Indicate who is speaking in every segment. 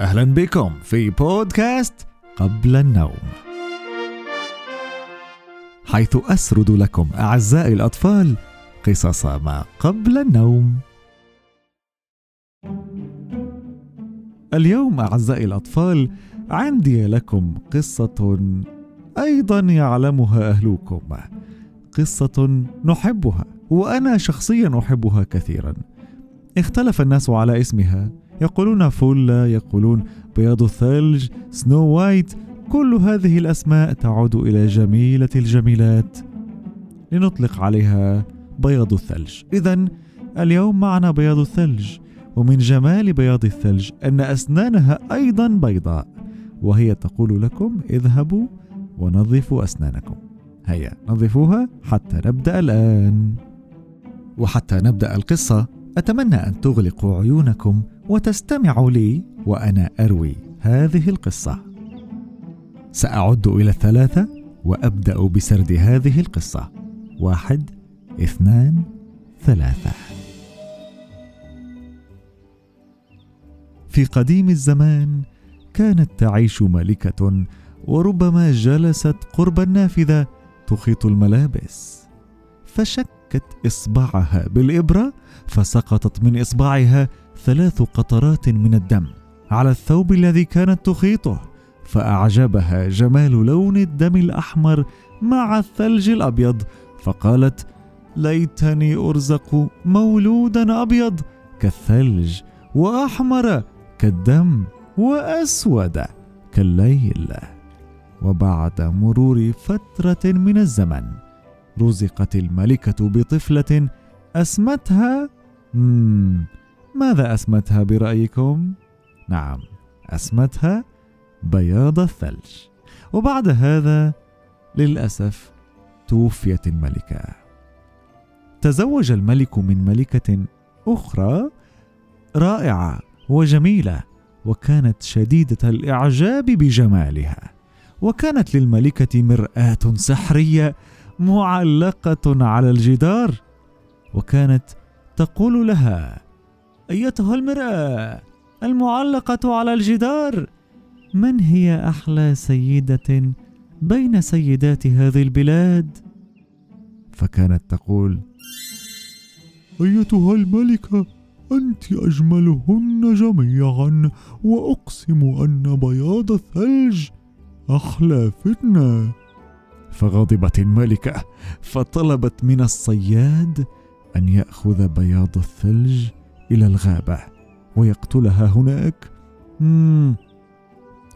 Speaker 1: أهلا بكم في بودكاست قبل النوم. حيث أسرد لكم أعزائي الأطفال قصص ما قبل النوم. اليوم أعزائي الأطفال عندي لكم قصة أيضا يعلمها أهلكم. قصة نحبها وأنا شخصيا أحبها كثيرا. اختلف الناس على اسمها يقولون فولا يقولون بياض الثلج سنو وايت. كل هذه الأسماء تعود إلى جميلة الجميلات. لنطلق عليها بياض الثلج. إذا اليوم معنا بياض الثلج. ومن جمال بياض الثلج أن أسنانها أيضا بيضاء. وهي تقول لكم اذهبوا ونظفوا أسنانكم. هيا نظفوها حتى نبدأ الآن. وحتى نبدأ القصة أتمنى أن تغلقوا عيونكم وتستمعوا لي وأنا أروي هذه القصة. سأعد إلى الثلاثة وأبدأ بسرد هذه القصة. واحد اثنان ثلاثة. في قديم الزمان كانت تعيش ملكة وربما جلست قرب النافذة تخيط الملابس. فشكت إصبعها بالإبرة فسقطت من إصبعها ثلاث قطرات من الدم على الثوب الذي كانت تخيطه فأعجبها جمال لون الدم الأحمر مع الثلج الأبيض فقالت ليتني أرزق مولودا أبيض كالثلج وأحمر كالدم وأسود كالليل. وبعد مرور فترة من الزمن رزقت الملكة بطفلة أسمتها مم ماذا أسمتها برأيكم؟ نعم أسمتها بياض الثلج. وبعد هذا للأسف توفيت الملكة. تزوج الملك من ملكة أخرى رائعة وجميلة وكانت شديدة الإعجاب بجمالها. وكانت للملكة مرآة سحرية معلقة على الجدار وكانت تقول لها أيتها المرأة المعلقة على الجدار من هي أحلى سيدة بين سيدات هذه البلاد؟ فكانت تقول
Speaker 2: أيتها الملكة أنت أجملهن جميعا وأقسم أن بياض الثلج أحلى فتنة.
Speaker 1: فغضبت الملكة فطلبت من الصياد أن يأخذ بياض الثلج إلى الغابة ويقتلها هناك؟ مم.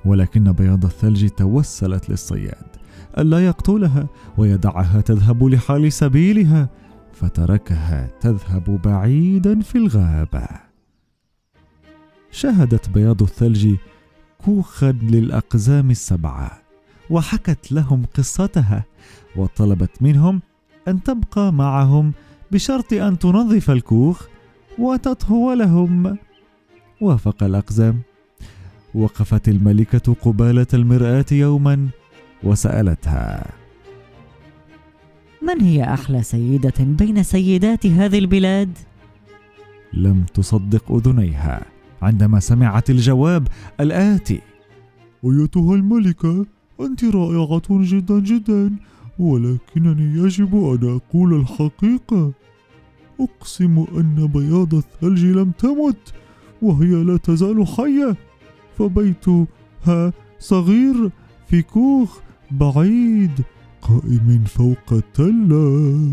Speaker 1: ولكن بياض الثلج توسلت للصياد. ألا يقتلها ويدعها تذهب لحال سبيلها فتركها تذهب بعيدا في الغابة. شهدت بياض الثلج كوخا للأقزام السبعة وحكت لهم قصتها وطلبت منهم أن تبقى معهم بشرط أن تنظف الكوخ وتطهو لهم. وافق الأقزام. وقفت الملكة قبالة المرآة يوما وسألتها.
Speaker 3: من هي أحلى سيدة بين سيدات هذه البلاد؟
Speaker 1: لم تصدق أذنيها عندما سمعت الجواب الآتي.
Speaker 2: أيتها الملكة أنت رائعة جدا جدا ولكنني يجب أن أقول الحقيقة. أقسم أن بياض الثلج لم تمت وهي لا تزال حية. فبيتها صغير في كوخ بعيد قائم فوق التلة.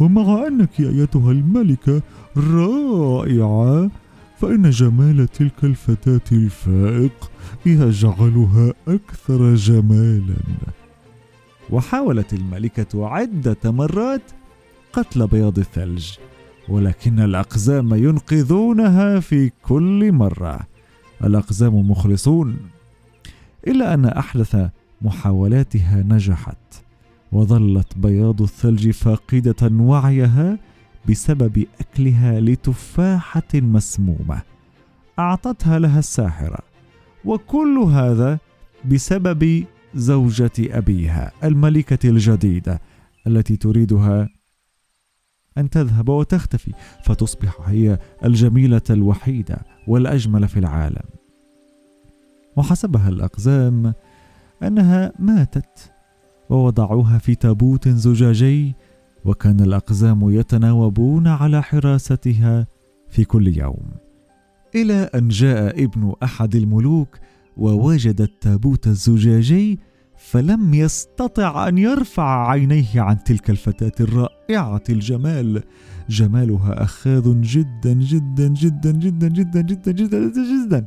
Speaker 2: ومع أنك أيتها الملكة رائعة فإن جمال تلك الفتاة الفائق يجعلها أكثر جمالا.
Speaker 1: وحاولت الملكة عدة مرات قتل بياض الثلج ولكن الأقزام ينقذونها في كل مرة. الأقزام مخلصون إلا أن أحدث محاولاتها نجحت وظلت بياض الثلج فاقدة وعيها بسبب أكلها لتفاحة مسمومة. أعطتها لها الساحرة وكل هذا بسبب زوجة أبيها الملكة الجديدة التي تريدها أن تذهب وتختفي فتصبح هي الجميلة الوحيدة والأجمل في العالم. وحسبها الأقزام أنها ماتت ووضعوها في تابوت زجاجي وكان الأقزام يتناوبون على حراستها في كل يوم. إلى أن جاء ابن أحد الملوك ووجد التابوت الزجاجي فلم يستطع أن يرفع عينيه عن تلك الفتاة الرائعة الجمال. جمالها أخاذ جدا جدا جدا جدا جدا جدا جدا جدا.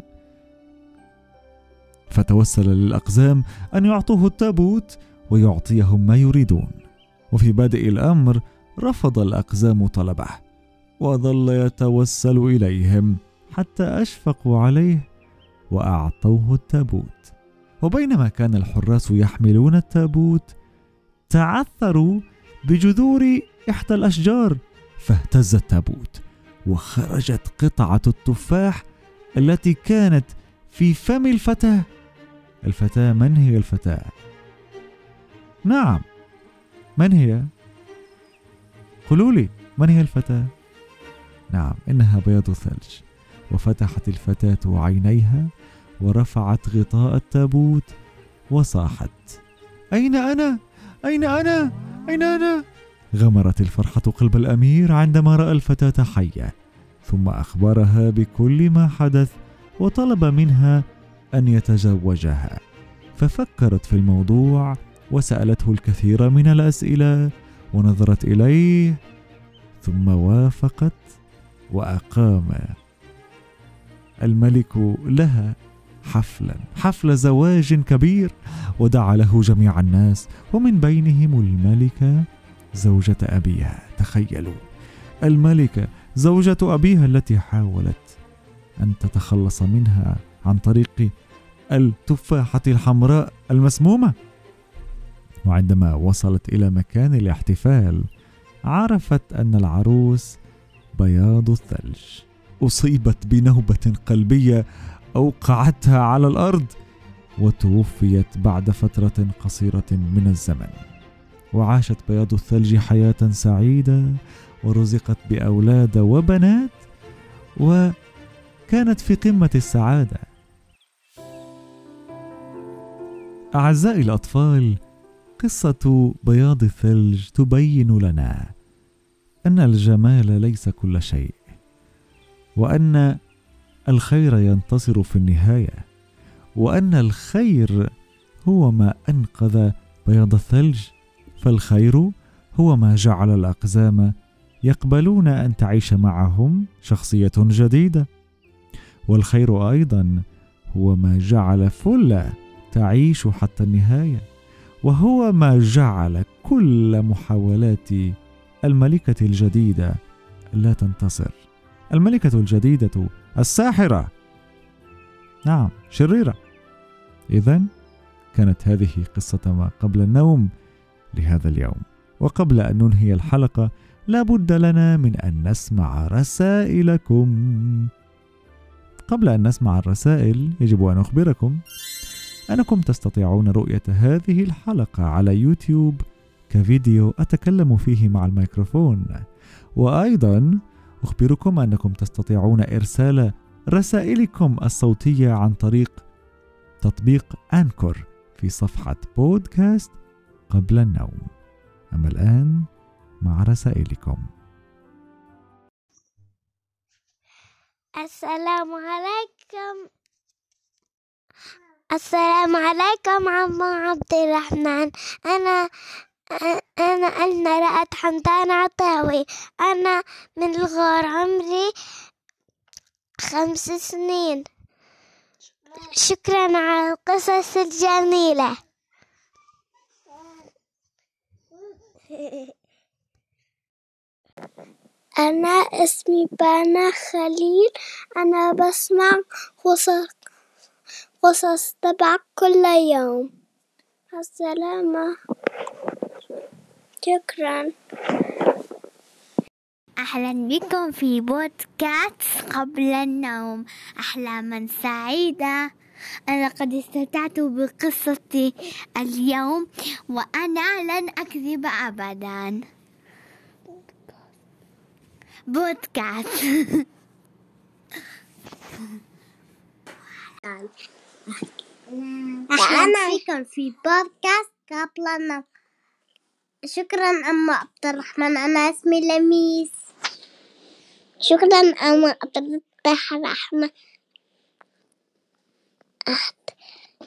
Speaker 1: فتوسل للأقزام أن يعطوه التابوت ويعطيهم ما يريدون. وفي بادئ الأمر رفض الأقزام طلبه وظل يتوسل إليهم حتى أشفقوا عليه وأعطوه التابوت. وبينما كان الحراس يحملون التابوت تعثروا بجذور إحدى الأشجار فاهتز التابوت وخرجت قطعة التفاح التي كانت في فم الفتاة. الفتاة من هي الفتاة؟ نعم. من هي؟ قولوا لي من هي الفتاة؟ نعم إنها بياض الثلج وفتحت الفتاة عينيها ورفعت غطاء التابوت وصاحت. أين أنا؟ أين أنا؟ أين أنا؟ غمرت الفرحة قلب الأمير عندما رأى الفتاة حية. ثم أخبرها بكل ما حدث وطلب منها أن يتزوجها. ففكرت في الموضوع وسألته الكثير من الأسئلة ونظرت إليه ثم وافقت وأقام. الملك لها حفلا. حفل زواج كبير ودعا له جميع الناس ومن بينهم الملكه زوجة أبيها. تخيلوا الملكة زوجة أبيها التي حاولت أن تتخلص منها عن طريق التفاحة الحمراء المسمومة. وعندما وصلت إلى مكان الاحتفال عرفت أن العروس بياض الثلج. أصيبت بنوبة قلبية أوقعتها على الأرض وتوفيت بعد فترة قصيرة من الزمن. وعاشت بياض الثلج حياة سعيدة ورزقت بأولاد وبنات وكانت في قمة السعادة. أعزائي الأطفال قصة بياض الثلج تبين لنا أن الجمال ليس كل شيء وأن الخير ينتصر في النهاية وأن الخير هو ما أنقذ بياض الثلج فالخير هو ما جعل الأقزام يقبلون أن تعيش معهم شخصية جديدة والخير أيضا هو ما جعل فلا تعيش حتى النهاية وهو ما جعل كل محاولات الملكة الجديدة لا تنتصر. الملكة الجديدة الساحرة. نعم. شريرة. إذا كانت هذه قصة ما قبل النوم لهذا اليوم. وقبل أن ننهي الحلقة لا بد لنا من أن نسمع رسائلكم. قبل أن نسمع الرسائل يجب أن أخبركم أنكم تستطيعون رؤية هذه الحلقة على يوتيوب كفيديو أتكلم فيه مع الميكروفون. وأيضا أخبركم أنكم تستطيعون إرسال رسائلكم الصوتية عن طريق تطبيق أنكور في صفحة بودكاست قبل النوم. أما الآن مع رسائلكم.
Speaker 4: السلام عليكم. السلام عليكم عم عبد الرحمن. أنا أنا أنا رأت حمدان عطاوي. أنا من الغار عمري خمس سنين. شكرا على القصص الجميلة. أنا اسمي بانا خليل. أنا بسمع قصص قصص تبع كل يوم. السلامة. شكرا.
Speaker 5: أهلا بكم في بودكاست قبل النوم. أحلاما سعيدة. أنا قد استمتعت بقصتي اليوم وأنا لن أكذب أبدا. بودكاست.
Speaker 4: أهلا بكم في بودكاست قبل النوم. شكرا أم عبد الرحمن أنا اسمي لميس. شكرا أم عبد الرحمن.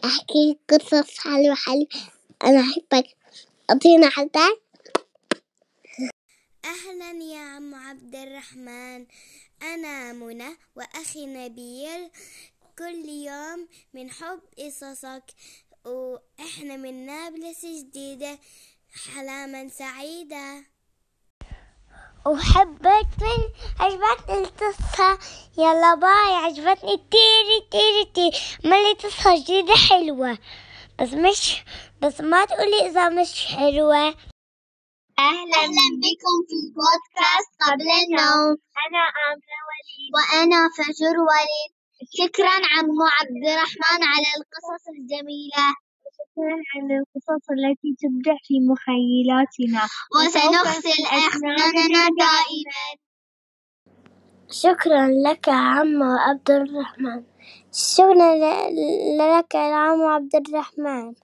Speaker 4: أحكي قصص حلوة حلوة. أنا أحبك. أعطينا حتى
Speaker 5: أهلا يا عم عبد الرحمن. أنا منى وأخي نبيل. كل يوم من حب قصصك. وإحنا من نابلس جديدة. حلاما سعيدة
Speaker 4: وحبتني عجبتني القصة. يلا باي عجبتني. تيري تيري تيري مالي قصة جديدة حلوة. بس مش بس ما تقولي إذا مش حلوة. أهلا بكم في بودكاست قبل النوم. أنا آمنة وليد. وأنا فجر وليد. شكرا عمو عبد الرحمن على القصص الجميلة. شكرا على القصص التي تبدع في مخيلاتنا. وسنغسل أسناننا دائما. شكرا لك عمو عبد الرحمن. شكرا لك يا عمو عبد الرحمن.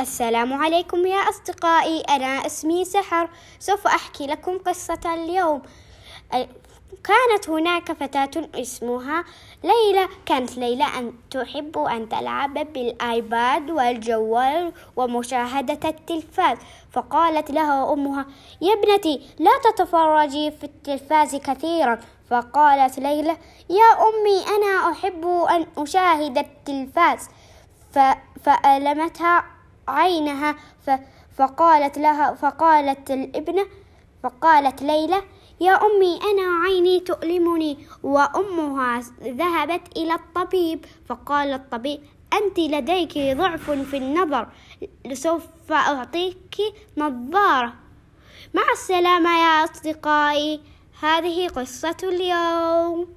Speaker 5: السلام عليكم يا أصدقائي. أنا اسمي سحر. سوف أحكي لكم قصة اليوم. كانت هناك فتاة اسمها ليلى كانت ليلى أن تحب أن تلعب بالآيباد والجوال ومشاهدة التلفاز. فقالت لها أمها يا ابنتي لا تتفرجي في التلفاز كثيرا. فقالت ليلى يا أمي أنا أحب أن أشاهد التلفاز. فألمتها عينها فقالت لها فقالت الابنة فقالت ليلى يا أمي أنا عيني تؤلمني وأمها ذهبت إلى الطبيب. فقال الطبيب أنت لديك ضعف في النظر سوف أعطيك نظارة. مع السلامة يا أصدقائي هذه قصة اليوم.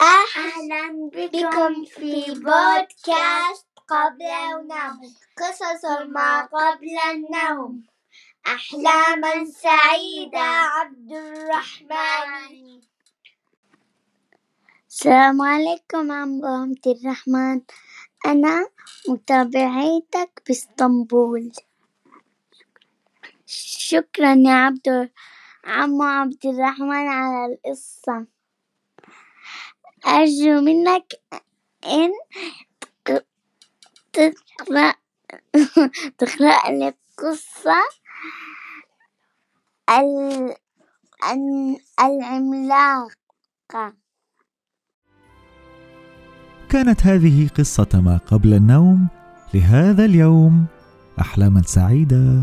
Speaker 4: أهلا بكم في بودكاست قبل النوم. قصص ما قبل النوم. أحلاما سعيدة عبد الرحمن. السلام عليكم عم عبد الرحمن. أنا متابعيتك بإسطنبول. شكرا يا عبد عمو عبد الرحمن على القصة. أرجو منك إن تق- تقرأ تقرأ لي ال- العملاقة.
Speaker 1: كانت هذه قصة ما قبل النوم. لهذا اليوم أحلاما سعيدة.